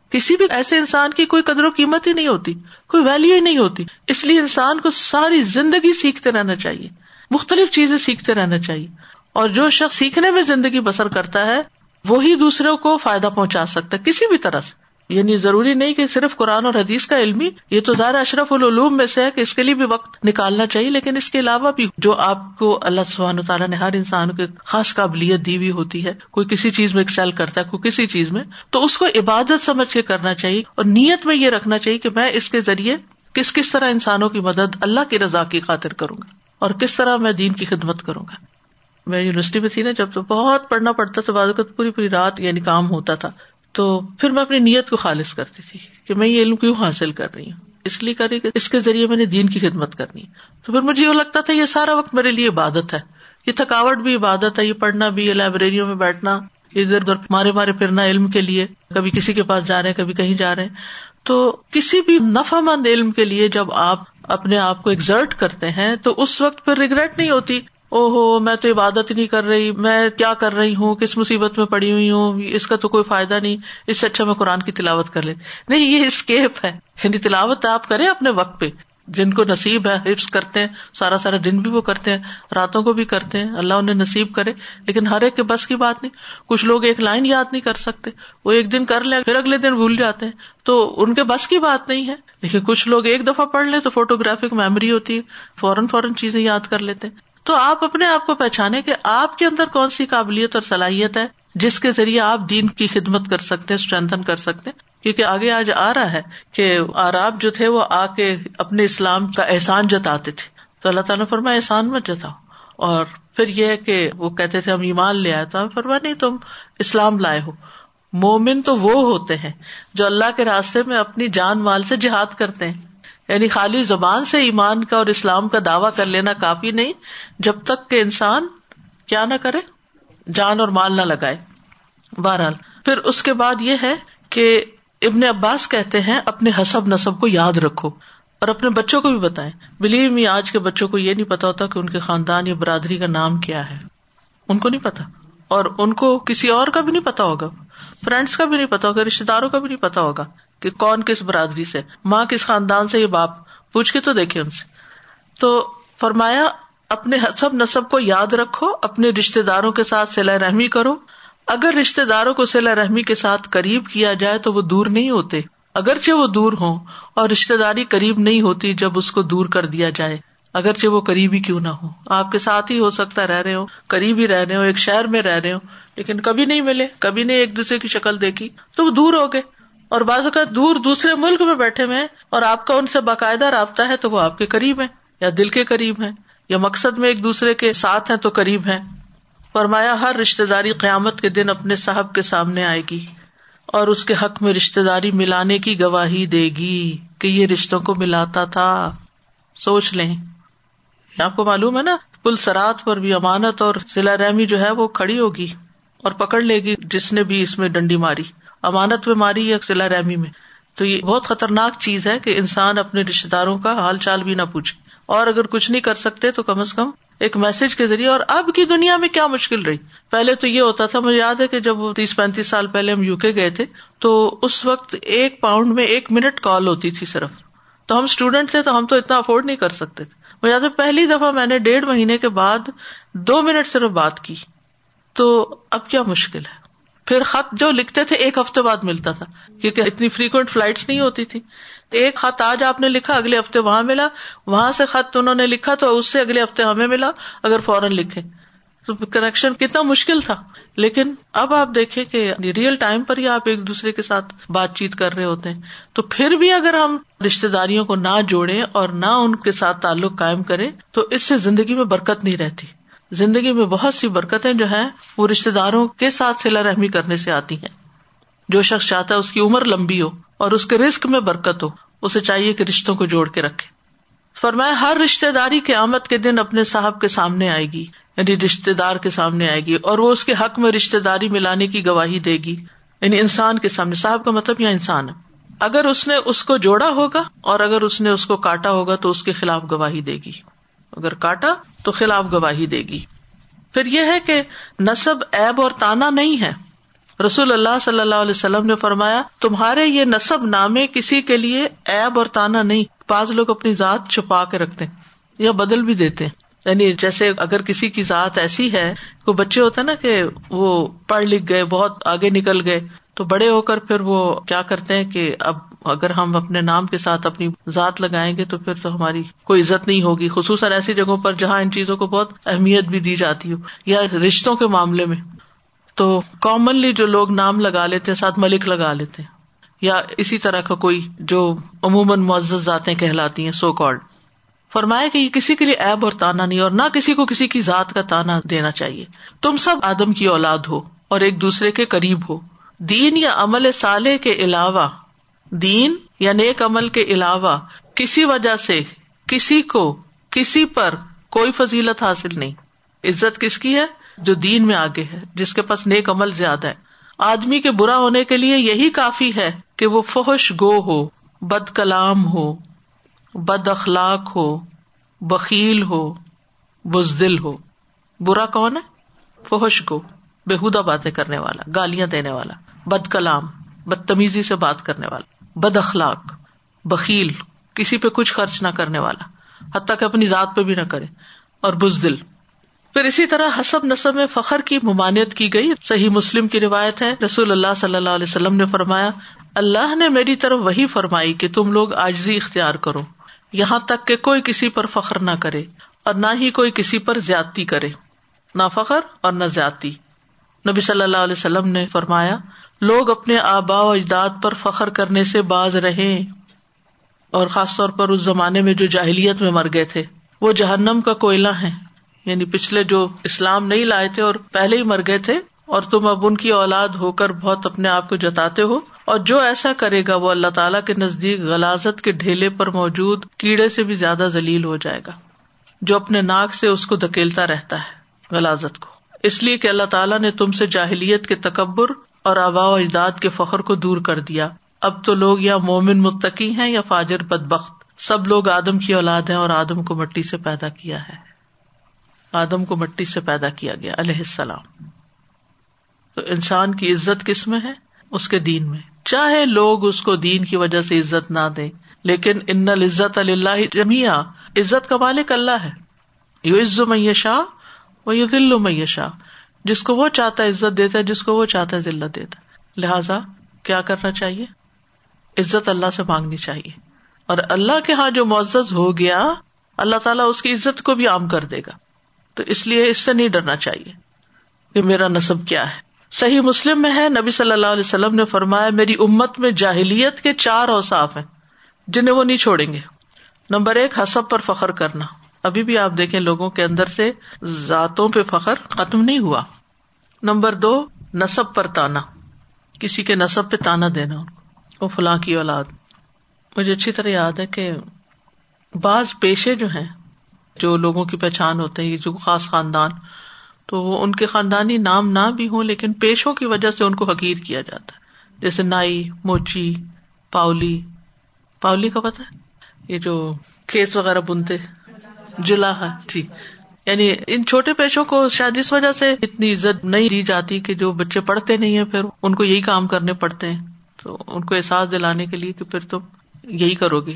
S1: کسی بھی ایسے انسان کی کوئی قدر و قیمت ہی نہیں ہوتی، کوئی ویلو ہی نہیں ہوتی۔ اس لیے انسان کو ساری زندگی سیکھتے رہنا چاہیے، مختلف چیزیں سیکھتے رہنا چاہیے۔ اور جو شخص سیکھنے میں زندگی بسر کرتا ہے، وہی دوسروں کو فائدہ پہنچا سکتا ہے، کسی بھی طرح سے۔ یعنی ضروری نہیں کہ صرف قرآن اور حدیث کا علم ہی، یہ تو زیادہ اشرف العلوم میں سے ہے کہ اس کے لیے بھی وقت نکالنا چاہیے، لیکن اس کے علاوہ بھی جو آپ کو اللہ سبحانہ تعالیٰ نے ہر انسان کو خاص قابلیت دی ہوئی ہوتی ہے، کوئی کسی چیز میں ایکسل کرتا ہے، کوئی کسی چیز میں، تو اس کو عبادت سمجھ کے کرنا چاہیے اور نیت میں یہ رکھنا چاہیے کہ میں اس کے ذریعے کس کس طرح انسانوں کی مدد اللہ کی رضا کی خاطر کروں گا اور کس طرح میں دین کی خدمت کروں گا۔ میں یونیورسٹی میں تھی نا، جب تو بہت پڑھنا پڑتا تھا، بعض پوری پوری رات یعنی کام ہوتا تھا۔ تو پھر میں اپنی نیت کو خالص کرتی تھی کہ میں یہ علم کیوں حاصل کر رہی ہوں؟ اس لیے کر رہی کہ اس کے ذریعے میں نے دین کی خدمت کرنی تو پھر مجھے یہ لگتا تھا یہ سارا وقت میرے لیے عبادت ہے۔ یہ تھکاوٹ بھی عبادت ہے، یہ پڑھنا بھی، یہ لائبریریوں میں بیٹھنا ادھر ادھر مارے مارے پھرنا علم کے لیے۔ کبھی کسی کے پاس جا رہے ہیں، کبھی کہیں جا رہے ہیں۔ تو کسی بھی نفع مند علم کے لیے جب آپ اپنے آپ کو ایگزرٹ کرتے ہیں، تو اس وقت پھر ریگریٹ نہیں ہوتی۔ او ہو میں تو عبادت نہیں کر رہی، میں کیا کر رہی ہوں؟ کس مصیبت میں پڑی ہوئی ہوں؟ اس کا تو کوئی فائدہ نہیں۔ اس سے اچھا میں قرآن کی تلاوت کر لیں نہیں، یہ اسکیپ ہے۔ یعنی تلاوت آپ کریں اپنے وقت پہ۔ جن کو نصیب ہے، حفظ کرتے ہیں، سارا سارا دن بھی وہ کرتے ہیں، راتوں کو بھی کرتے ہیں۔ اللہ انہیں نصیب کرے۔ لیکن ہر ایک کے بس کی بات نہیں۔ کچھ لوگ ایک لائن یاد نہیں کر سکتے۔ وہ ایک دن کر لیں پھر اگلے دن بھول جاتے ہیں۔ تو ان کے بس کی بات نہیں ہے۔ لیکن کچھ لوگ ایک دفعہ پڑھ لیں تو فوٹوگرافک میموری ہوتی ہے۔ فوراً فوراً چیزیں یاد کر لیتے ہیں۔ تو آپ اپنے آپ کو پہچانے کہ آپ کے اندر کون سی قابلیت اور صلاحیت ہے، جس کے ذریعے آپ دین کی خدمت کر سکتے ہیں اسٹرینتھن کر سکتے کیونکہ آگے آج آ رہا ہے کہ آراب جو تھے، وہ آ کے اپنے اسلام کا احسان جتاتے تھے۔ تو اللہ تعالیٰ فرما احسان مت جتاؤ۔ اور پھر یہ کہ وہ کہتے تھے، ہم ایمان لے آئے۔ تو فرما نہیں، تم اسلام لائے ہو۔ مومن تو وہ ہوتے ہیں جو اللہ کے راستے میں اپنی جان مال سے جہاد کرتے ہیں۔ یعنی خالی زبان سے ایمان کا اور اسلام کا دعوی کر لینا کافی نہیں، جب تک کہ انسان کیا نہ کرے، جان اور مال نہ لگائے۔ بہرحال، پھر اس کے بعد یہ ہے کہ ابن عباس کہتے ہیں، اپنے حسب نصب کو یاد رکھو اور اپنے بچوں کو بھی بتائیں۔ بلیو می آج کے بچوں کو یہ نہیں پتا ہوتا کہ ان کے خاندان یا برادری کا نام کیا ہے۔ ان کو نہیں پتا۔ اور ان کو کسی اور کا بھی نہیں پتا ہوگا۔ فرینڈس کا بھی نہیں پتا ہوگا رشتے داروں کا بھی نہیں پتا ہوگا۔ کہ کون کس برادری سے؟ ماں کس خاندان سے؟ یہ باپ۔ پوچھ کے تو دیکھے ان سے۔ تو فرمایا، اپنے حسب نصب کو یاد رکھو، اپنے رشتے داروں کے ساتھ سلا رحمی کرو۔ اگر رشتے داروں کو سلا رحمی کے ساتھ قریب کیا جائے تو وہ دور نہیں ہوتے۔ اگرچہ وہ دور ہوں اور رشتے داری قریب نہیں ہوتی جب اس کو دور کر دیا جائے۔ اگرچہ وہ قریبی کیوں نہ ہو آپ کے ساتھ ہی ہو سکتا رہ رہے ہو، قریبی رہ رہے ہو، ایک شہر میں رہ رہے ہو، لیکن کبھی نہیں ملے، کبھی نہیں ایک دوسرے کی شکل دیکھی، تو وہ دور ہو گئے۔ اور بعض اوقات دور دوسرے ملک میں بیٹھے ہوئے اور آپ کا ان سے باقاعدہ رابطہ ہے تو وہ آپ کے قریب ہے یا دل کے قریب ہے یا مقصد میں ایک دوسرے کے ساتھ ہیں تو قریب ہے فرمایا، ہر رشتے داری قیامت کے دن اپنے صاحب کے سامنے آئے گی اور اس کے حق میں رشتے داری ملانے کی گواہی دے گی کہ یہ رشتوں کو ملاتا تھا۔ سوچ لیں۔ آپ کو معلوم ہے نا، پل سرات پر بھی امانت اور ضلع رحمی جو ہے وہ کھڑی ہوگی اور پکڑ لے گی جس نے بھی اس میں ڈنڈی ماری۔ امانت میں ماری یا ضلع رحمی میں۔ تو یہ بہت خطرناک چیز ہے کہ انسان اپنے رشتے داروں کا حال چال بھی نہ پوچھے۔ اور اگر کچھ نہیں کر سکتے تو کم از کم ایک میسج کے ذریعے، اور اب کی دنیا میں کیا مشکل رہی؟ پہلے تو یہ ہوتا تھا، مجھے یاد ہے کہ جب تیس پینتیس سال پہلے ہم یو کے گئے تھے، تو اس وقت ایک پاؤنڈ میں ایک منٹ کال ہوتی تھی صرف۔ تو ہم اسٹوڈینٹ تھے، تو ہم تو اتنا افورڈ نہیں کر سکتے مجھے یاد ہے، پہلی دفعہ میں نے ڈیڑھ مہینے کے بعد دو منٹ صرف بات کی۔ تو اب کیا مشکل ہے؟ پھر خط جو لکھتے تھے، ایک ہفتے بعد ملتا تھا، کیونکہ اتنی فریکوینٹ فلائٹس نہیں ہوتی تھی۔ ایک خط آج آپ نے لکھا، اگلے ہفتے وہاں ملا۔ وہاں سے خط انہوں نے لکھا تو اس سے اگلے ہفتے ہمیں ملا، اگر فوراً لکھے۔ تو کنیکشن کتنا مشکل تھا۔ لیکن اب آپ دیکھیں کہ ریئل ٹائم پر ہی آپ ایک دوسرے کے ساتھ بات چیت کر رہے ہوتے ہیں۔ تو پھر بھی اگر ہم رشتے داریوں کو نہ جوڑے اور نہ ان کے ساتھ تعلق قائم کریں، تو اس سے زندگی میں برکت نہیں رہتی۔ زندگی میں بہت سی برکتیں جو ہیں، وہ رشتے داروں کے ساتھ سلا رحمی کرنے سے آتی ہیں۔ جو شخص چاہتا ہے اس کی عمر لمبی ہو اور اس کے رسک میں برکت ہو، اسے چاہیے کہ رشتوں کو جوڑ کے رکھے۔ فرمایا، ہر رشتے داری کے آمد کے دن اپنے صاحب کے سامنے آئے گی یعنی رشتے دار کے سامنے آئے گی، اور وہ اس کے حق میں رشتے داری ملانے کی گواہی دے گی۔ یعنی انسان کے سامنے، صاحب کا مطلب یا انسان ہے۔ اگر اس نے اس کو جوڑا ہوگا اور اگر اس نے اس کو کاٹا ہوگا تو اس کے خلاف گواہی دے گی۔ اگر کاٹا تو خلاف گواہی دے گی۔ پھر یہ ہے کہ نصب ایب اور تانا نہیں ہے۔ رسول اللہ صلی اللہ علیہ وسلم نے فرمایا، تمہارے یہ نصب نامے کسی کے لیے ایب اور تانا نہیں، بعض لوگ اپنی ذات چھپا کے رکھتے یا بدل بھی دیتے یعنی جیسے اگر کسی کی ذات ایسی ہے، کوئی بچے ہوتے نا کہ وہ پڑھ لکھ گئے، بہت آگے نکل گئے، تو بڑے ہو کر پھر وہ کیا کرتے ہیں کہ اب اگر ہم اپنے نام کے ساتھ اپنی ذات لگائیں گے تو پھر تو ہماری کوئی عزت نہیں ہوگی، خصوصاً ایسی جگہوں پر جہاں ان چیزوں کو بہت اہمیت بھی دی جاتی ہو یا رشتوں کے معاملے میں۔ تو کامنلی جو لوگ نام لگا لیتے ہیں، ساتھ ملک لگا لیتے یا اسی طرح کا کوئی جو عموماً معزز ذاتیں کہلاتی ہیں سو کالڈ فرمایا کہ یہ کسی کے لیے ایب اور تانا نہیں، اور نہ کسی کو کسی کی ذات کا تانا دینا چاہیے۔ تم سب آدم کی اولاد ہو اور ایک دوسرے کے قریب ہو۔ دین یا عمل سالے کے علاوہ دین یا نیک عمل کے علاوہ کسی وجہ سے کسی کو کسی پر کوئی فضیلت حاصل نہیں۔ عزت کس کی ہے؟ جو دین میں آگے ہے، جس کے پاس نیک عمل زیادہ ہے۔ آدمی کے برا ہونے کے لیے یہی کافی ہے کہ وہ فحش گو ہو، بد کلام ہو، بد اخلاق ہو بکیل ہو، بزدل ہو۔ برا کون ہے؟ فحش گو بےحدہ باتیں کرنے والا، گالیاں دینے والا، بد کلام، بدتمیزی سے بات کرنے والا۔ بد اخلاق بکیل کسی پہ کچھ خرچ نہ کرنے والا، حتیٰ کہ اپنی ذات پہ بھی نہ کرے، اور بزدل۔ پھر اسی طرح حسب نصب میں فخر کی ممانعت کی گئی۔ صحیح مسلم کی روایت ہے، رسول اللہ صلی اللہ علیہ وسلم نے فرمایا، اللہ نے میری طرف وہی فرمائی کہ تم لوگ آجزی اختیار کرو۔ یہاں تک کہ کوئی کسی پر فخر نہ کرے، اور نہ ہی کوئی کسی پر زیادتی کرے۔ نہ فخر اور نہ زیادتی۔ نبی صلی اللہ علیہ وسلم نے فرمایا لوگ اپنے آبا و اجداد پر فخر کرنے سے باز رہے اور خاص طور پر اس زمانے میں جو جاہلیت میں مر گئے تھے۔ وہ جہنم کا کوئلہ ہے یعنی پچھلے جو اسلام نہیں لائے تھے اور پہلے ہی مر گئے تھے۔ اور تم اب ان کی اولاد ہو کر بہت اپنے آپ کو جتاتے ہو۔ اور جو ایسا کرے گا وہ اللہ تعالیٰ کے نزدیک غلازت کے ڈھیلے پر موجود کیڑے سے بھی زیادہ ذلیل ہو جائے گا۔ جو اپنے ناک سے اس کو دھکیلتا رہتا ہے غلازت کو۔ اس لیے کہ اللہ تعالیٰ نے تم سے جاہلیت کے تکبر اور آبا و اجداد کے فخر کو دور کر دیا۔ اب تو لوگ یا مومن متقی ہیں یا فاجر بد بخت سب لوگ آدم کی اولاد ہیں اور آدم کو مٹی سے پیدا کیا ہے۔ آدم کو مٹی سے پیدا کیا گیا، علیہ السلام۔ تو انسان کی عزت کس میں ہے؟ اس کے دین میں۔ چاہے لوگ اس کو دین کی وجہ سے عزت نہ دے لیکن ان العزت اللہ جمیا عزت کا مالک اللہ ہے۔ یو عز میشا وہ یو دل میشا جس کو وہ چاہتا ہے عزت دیتا ہے، جس کو وہ چاہتا ہے ذلت دیتا ہے۔ لہذا کیا کرنا چاہیے؟ عزت اللہ سے مانگنی چاہیے۔ اور اللہ کے یہاں جو معزز ہو گیا، اللہ تعالیٰ اس کی عزت کو بھی عام کر دے گا۔ تو اس لیے اس سے نہیں ڈرنا چاہیے کہ میرا نصب کیا ہے۔ صحیح مسلم میں ہے، نبی صلی اللہ علیہ وسلم نے فرمایا، میری امت میں جاہلیت کے چار اوساف ہیں، جنہیں وہ نہیں چھوڑیں گے۔ نمبر ایک، حسب پر فخر کرنا۔ ابھی بھی آپ دیکھیں، لوگوں کے اندر سے ذاتوں پہ فخر ختم نہیں ہوا۔ نمبر دو، نصب پر تانا۔ کسی کے نصب پہ تانا دینا وہ فلاں کی اولاد۔ مجھے اچھی طرح یاد ہے کہ بعض پیشے جو ہیں، جو لوگوں کی پہچان ہوتے ہیں جو خاص خاندان، تو وہ ان کے خاندانی نام نہ بھی ہوں، لیکن پیشوں کی وجہ سے ان کو حقیر کیا جاتا ہے۔ جیسے نائی، موچی پاؤلی پاؤلی کا پتا ہے؟ یہ جو کھیس وغیرہ بنتے۔ جلا ہے۔ جی۔ یعنی ان چھوٹے پیشوں کو شاید اس وجہ سے اتنی عزت نہیں دی جاتی کہ جو بچے پڑھتے نہیں ہیں، پھر ان کو یہی کام کرنے پڑتے ہیں۔ تو ان کو احساس دلانے کے لیے کہ پھر تم یہی کرو گے۔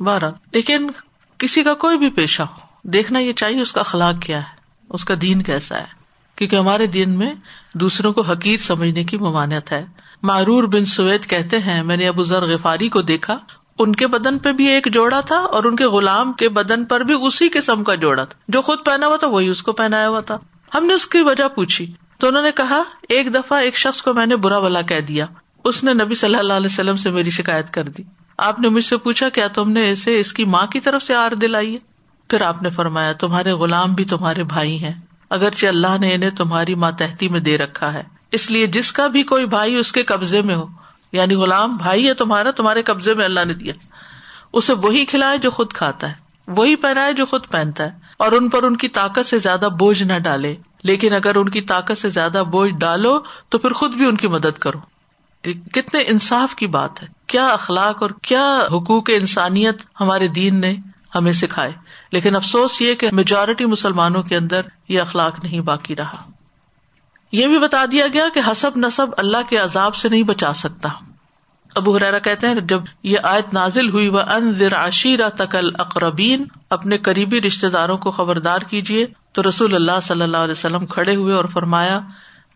S1: بارہ لیکن کسی کا کوئی بھی پیشہ ہو، دیکھنا یہ چاہیے اس کا اخلاق کیا ہے، اس کا دین کیسا ہے۔ کیونکہ ہمارے دین میں دوسروں کو حقیر سمجھنے کی ممانت ہے۔ معرور بن سوید کہتے ہیں، میں نے ابو ذر غفاری کو دیکھا ان کے بدن پہ بھی ایک جوڑا تھا اور ان کے غلام کے بدن پر بھی اسی قسم کا جوڑا تھا۔ جو خود پہنا ہوا تھا وہی اس کو پہنایا ہوا تھا۔ ہم نے اس کی وجہ پوچھی۔ تو انہوں نے کہا، ایک دفعہ ایک شخص کو میں نے برا بلا کہہ دیا۔ اس نے نبی صلی اللہ علیہ وسلم سے میری شکایت کر دی۔ آپ نے مجھ سے پوچھا، کیا تم نے اسے اس کی ماں کی طرف سے آر دلائی ہے؟ پھر آپ نے فرمایا، تمہارے غلام بھی تمہارے بھائی ہیں۔ اگرچہ اللہ نے انہیں تمہاری ماتحتی میں دے رکھا ہے۔ اس لیے جس کا بھی کوئی بھائی اس کے قبضے میں ہو یعنی غلام بھائی ہے تمہارا، تمہارے قبضے میں اللہ نے دیا۔ اسے وہی کھلائے جو خود کھاتا ہے، وہی پہنائے جو خود پہنتا ہے۔ اور ان پر ان کی طاقت سے زیادہ بوجھ نہ ڈالے۔ لیکن اگر ان کی طاقت سے زیادہ بوجھ ڈالو، تو پھر خود بھی ان کی مدد کرو۔ کتنے انصاف کی بات ہے۔ کیا اخلاق اور کیا حقوق انسانیت ہمارے دین نے ہمیں سکھائے۔ لیکن افسوس یہ کہ میجورٹی مسلمانوں کے اندر یہ اخلاق نہیں باقی رہا۔ یہ بھی بتا دیا گیا کہ حسب نصب اللہ کے عذاب سے نہیں بچا سکتا۔ ابو حرارا کہتے ہیں جب یہ آیت نازل ہوئی وہ ان عشیرہ تقل اقربین اپنے قریبی رشتے داروں کو خبردار کیجیے تو رسول اللہ صلی اللہ علیہ وسلم کھڑے ہوئے اور فرمایا،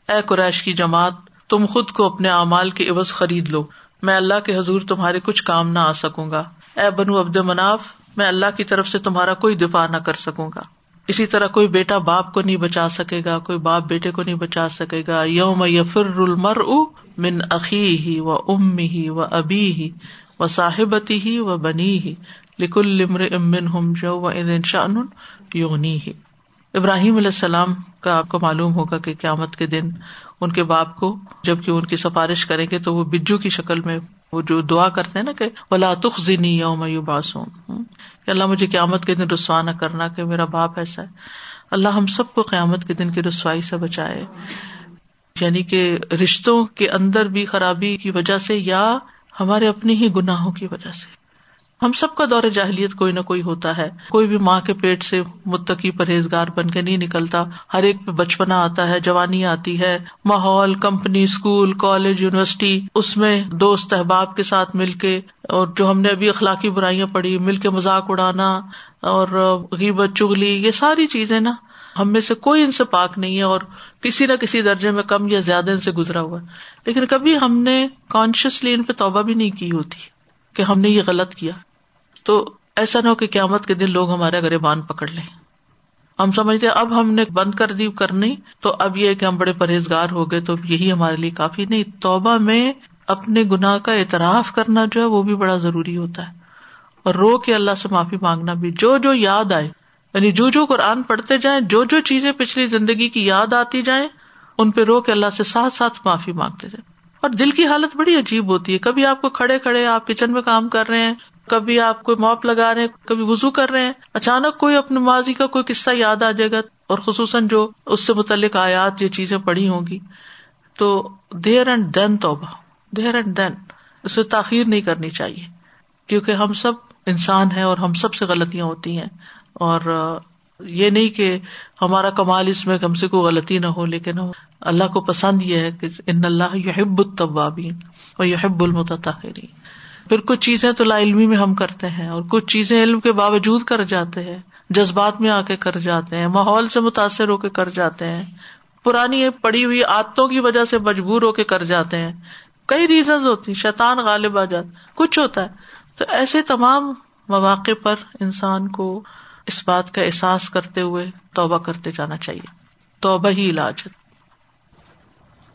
S1: اے قریش کی جماعت، تم خود کو اپنے اعمال کے عوض خرید لو۔ میں اللہ کے حضور تمہارے کچھ کام نہ آ سکوں گا۔ اے بنو عبد مناف میں اللہ کی طرف سے تمہارا کوئی دفاع نہ کر سکوں گا۔ اسی طرح کوئی بیٹا باپ کو نہیں بچا سکے گا، کوئی باپ بیٹے کو نہیں بچا سکے گا۔ یوم یفر المر من عقی ہی و ام ہی و ابی ہی و صاحبتی ہی و بنی ہی لکل امن ہم جو شان یونی ہی ابراہیم علیہ السلام کا آپ کو معلوم ہوگا کہ قیامت کے دن ان کے باپ کو جبکہ ان کی سفارش کریں گے تو وہ بجو کی شکل میں وہ جو دعا کرتے ہیں نا کہ بلا تخ میں یوم باسوں کہ اللہ مجھے قیامت کے دن رسوا نہ کرنا کہ میرا باپ ایسا ہے۔ اللہ ہم سب کو قیامت کے دن کی رسوائی سے بچائے۔ یعنی کہ رشتوں کے اندر بھی خرابی کی وجہ سے یا ہمارے اپنی ہی گناہوں کی وجہ سے۔ ہم سب کا دور جاہلیت کوئی نہ کوئی ہوتا ہے۔ کوئی بھی ماں کے پیٹ سے متقی پرہیزگار بن کے نہیں نکلتا۔ ہر ایک پہ بچپنا آتا ہے، جوانی آتی ہے۔ ماحول، کمپنی اسکول کالج، یونیورسٹی، اس میں دوست، احباب کے ساتھ مل کے اور جو ہم نے ابھی اخلاقی برائیاں پڑھی، مل کے مذاق اڑانا اور غیبت چگلی یہ ساری چیزیں نا، ہم میں سے کوئی ان سے پاک نہیں ہے اور کسی نہ کسی درجے میں کم یا زیادہ ان سے گزرا ہوا ہے۔ لیکن کبھی ہم نے کانشیسلی ان پہ توبہ بھی نہیں کی ہوتی کہ ہم نے یہ غلط کیا۔ تو ایسا نہ ہو کہ قیامت کے دن لوگ ہمارے گرے بان پکڑ لیں۔ ہم سمجھتے اب ہم نے بند کر دی کرنی، تو اب یہ کہ ہم بڑے پرہیزگار ہو گئے، تو یہی ہمارے لیے کافی نہیں۔ توبہ میں اپنے گناہ کا اعتراف کرنا جو ہے وہ بھی بڑا ضروری ہوتا ہے۔ اور رو کے اللہ سے معافی مانگنا بھی۔ جو جو یاد آئے یعنی جو جو قرآن پڑھتے جائیں، جو جو چیزیں پچھلی زندگی کی یاد آتی جائیں، ان پہ رو کے اللہ سے ساتھ ساتھ معافی مانگتے جائیں۔ اور دل کی حالت بڑی عجیب ہوتی ہے۔ کبھی آپ کو کھڑے کھڑے آپ کچن میں کام کر رہے ہیں کبھی آپ کوئی موپ لگا رہے ہیں، کبھی وزو کر رہے ہیں، اچانک کوئی اپنے ماضی کا کوئی قصہ یاد آ جائے گا، اور خصوصاً جو اس سے متعلق آیات یہ چیزیں پڑھی ہوں گی۔ تو دیر اینڈ دین توبہ، دیر اینڈ دین، اسے تاخیر نہیں کرنی چاہیے، کیونکہ ہم سب انسان ہیں اور ہم سب سے غلطیاں ہوتی ہیں۔ اور یہ نہیں کہ ہمارا کمال اس میں کم سے کوئی غلطی نہ ہو، لیکن اللہ کو پسند یہ ہے کہ ان اللہ یحب الطوابین اور یحب المتطہرین۔ پھر کچھ چیزیں تو لا علمی میں ہم کرتے ہیں اور کچھ چیزیں علم کے باوجود کر جاتے ہیں، جذبات میں آ کے کر جاتے ہیں، ماحول سے متاثر ہو کے کر جاتے ہیں، پرانی پڑی ہوئی عادتوں کی وجہ سے مجبور ہو کے کر جاتے ہیں۔ کئی ریزنز ہوتی شیطان غالب آ جاتا کچھ ہوتا ہے۔ تو ایسے تمام مواقع پر انسان کو اس بات کا احساس کرتے ہوئے توبہ کرتے جانا چاہیے۔ توبہ ہی علاج ہے۔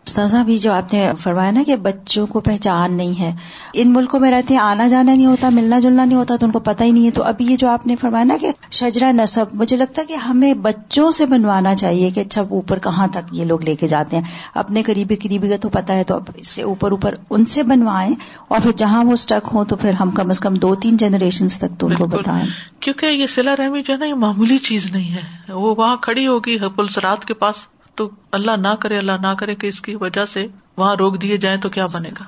S2: استاذہ بھی جو آپ نے فرمایا نا کہ بچوں کو پہچان نہیں ہے ان ملکوں میں رہتے ہیں آنا جانا نہیں ہوتا ملنا جلنا نہیں ہوتا تو ان کو پتہ ہی نہیں ہے۔ تو ابھی یہ جو آپ نے فرمایا نا کہ شجرا نصب مجھے لگتا ہے کہ ہمیں بچوں سے بنوانا چاہیے کہ اچھا اوپر کہاں تک یہ لوگ لے کے جاتے ہیں۔ اپنے قریبی قریبی کا تو پتا ہے تو اب اس سے اوپر اوپر ان سے بنوائیں اور پھر جہاں وہ اسٹک ہوں تو پھر ہم کم از کم دو تین جنریشن تک تو ان کو بتائیں۔
S1: کیونکہ یہ سلا رحمی جو ہے نا یہ معمولی چیز نہیں ہے۔ وہ وہاں کھڑی ہوگی پلسرات کے پاس تو اللہ نہ کرے، اللہ نہ کرے کہ اس کی وجہ سے وہاں روک دیے جائیں تو کیا بنے گا؟